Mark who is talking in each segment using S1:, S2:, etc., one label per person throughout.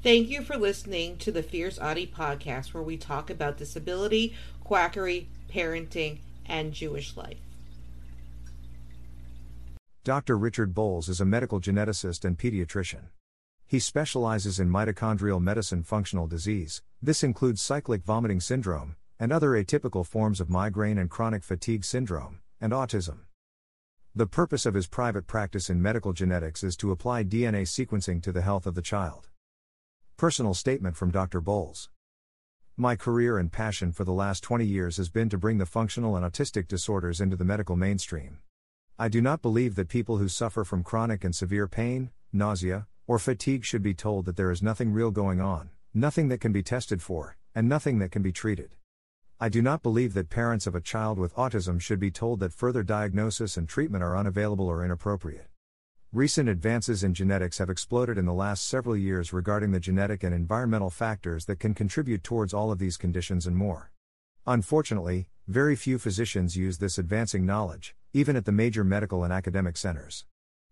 S1: Thank you for listening to the Fierce Autie podcast, where we talk about disability, quackery, parenting, and Jewish life.
S2: Dr. Richard Boles is a medical geneticist and pediatrician. He specializes in mitochondrial medicine functional disease, this includes cyclic vomiting syndrome, and other atypical forms of migraine and chronic fatigue syndrome, and autism. The purpose of his private practice in medical genetics is to apply DNA sequencing to the health of the child. Personal statement from Dr. Boles. My career and passion for the last 20 years has been to bring the functional and autistic disorders into the medical mainstream. I do not believe that people who suffer from chronic and severe pain, nausea, or fatigue should be told that there is nothing real going on, nothing that can be tested for, and nothing that can be treated. I do not believe that parents of a child with autism should be told that further diagnosis and treatment are unavailable or inappropriate. Recent advances in genetics have exploded in the last several years regarding the genetic and environmental factors that can contribute towards all of these conditions and more. Unfortunately, very few physicians use this advancing knowledge, even at the major medical and academic centers.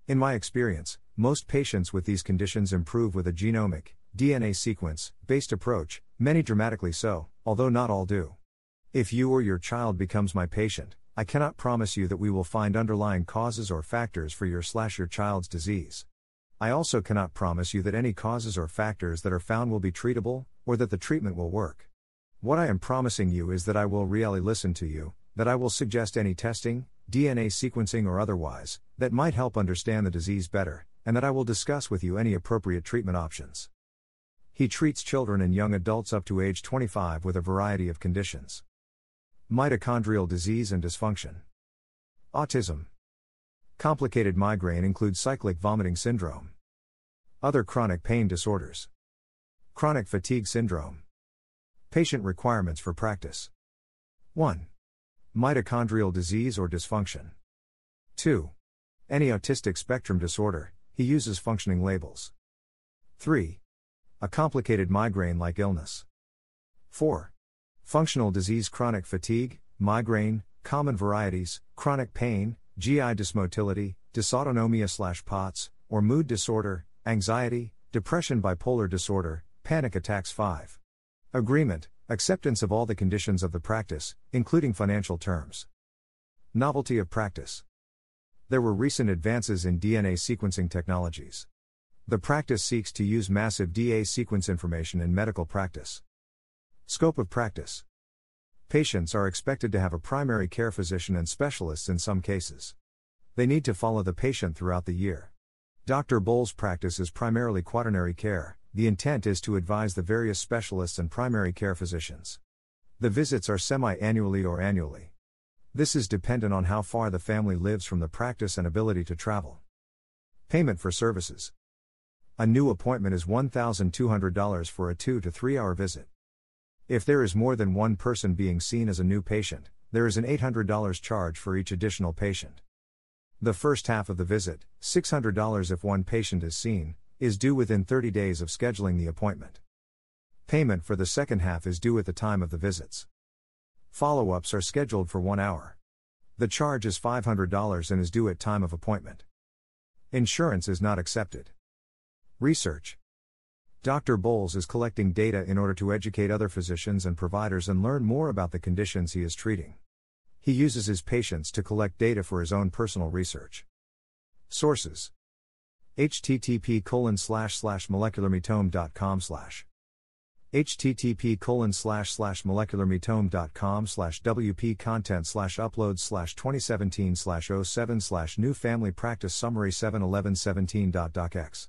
S2: In my experience, most patients with these conditions improve with a genomic, DNA sequence based approach, many dramatically so, although not all do. If you or your child becomes my patient, I cannot promise you that we will find underlying causes or factors for your slash your child's disease. I also cannot promise you that any causes or factors that are found will be treatable, or that the treatment will work. What I am promising you is that I will really listen to you, that I will suggest any testing, DNA sequencing or otherwise, that might help understand the disease better, and that I will discuss with you any appropriate treatment options. He treats children and young adults up to age 25 with a variety of conditions. Mitochondrial disease and dysfunction. Autism. Complicated migraine includes cyclic vomiting syndrome. Other chronic pain disorders. Chronic fatigue syndrome. Patient requirements for practice 1. Mitochondrial disease or dysfunction. 2. Any autistic spectrum disorder, he uses functioning labels. 3. A complicated migraine like illness. 4. Functional disease chronic fatigue, migraine, common varieties, chronic pain, GI dysmotility, dysautonomia slash POTS, or mood disorder, anxiety, depression bipolar disorder, panic attacks 5. Agreement, acceptance of all the conditions of the practice, including financial terms. Novelty of practice. There were recent advances in DNA sequencing technologies. The practice seeks to use massive DNA sequence information in medical practice. Scope of practice. Patients are expected to have a primary care physician and specialists in some cases. They need to follow the patient throughout the year. Dr. Boles' practice is primarily quaternary care, the intent is to advise the various specialists and primary care physicians. The visits are semi annually or annually. This is dependent on how far the family lives from the practice and ability to travel. Payment for services. A new appointment is $1,200 for a 2 to 3 hour visit. If there is more than one person being seen as a new patient, there is an $800 charge for each additional patient. The first half of the visit, $600 if one patient is seen, is due within 30 days of scheduling the appointment. Payment for the second half is due at the time of the visits. Follow ups are scheduled for one hour. The charge is $500 and is due at time of appointment. Insurance is not accepted. Research Dr. Boles is collecting data in order to educate other physicians and providers and learn more about the conditions he is treating. He uses his patients to collect data for his own personal research. Sources http colon slash slash molecularmetome.com slash http colon slash slash molecularmetome.com slash wp content slash upload slash 2017 slash 07 slash new family practice summary 71117.docx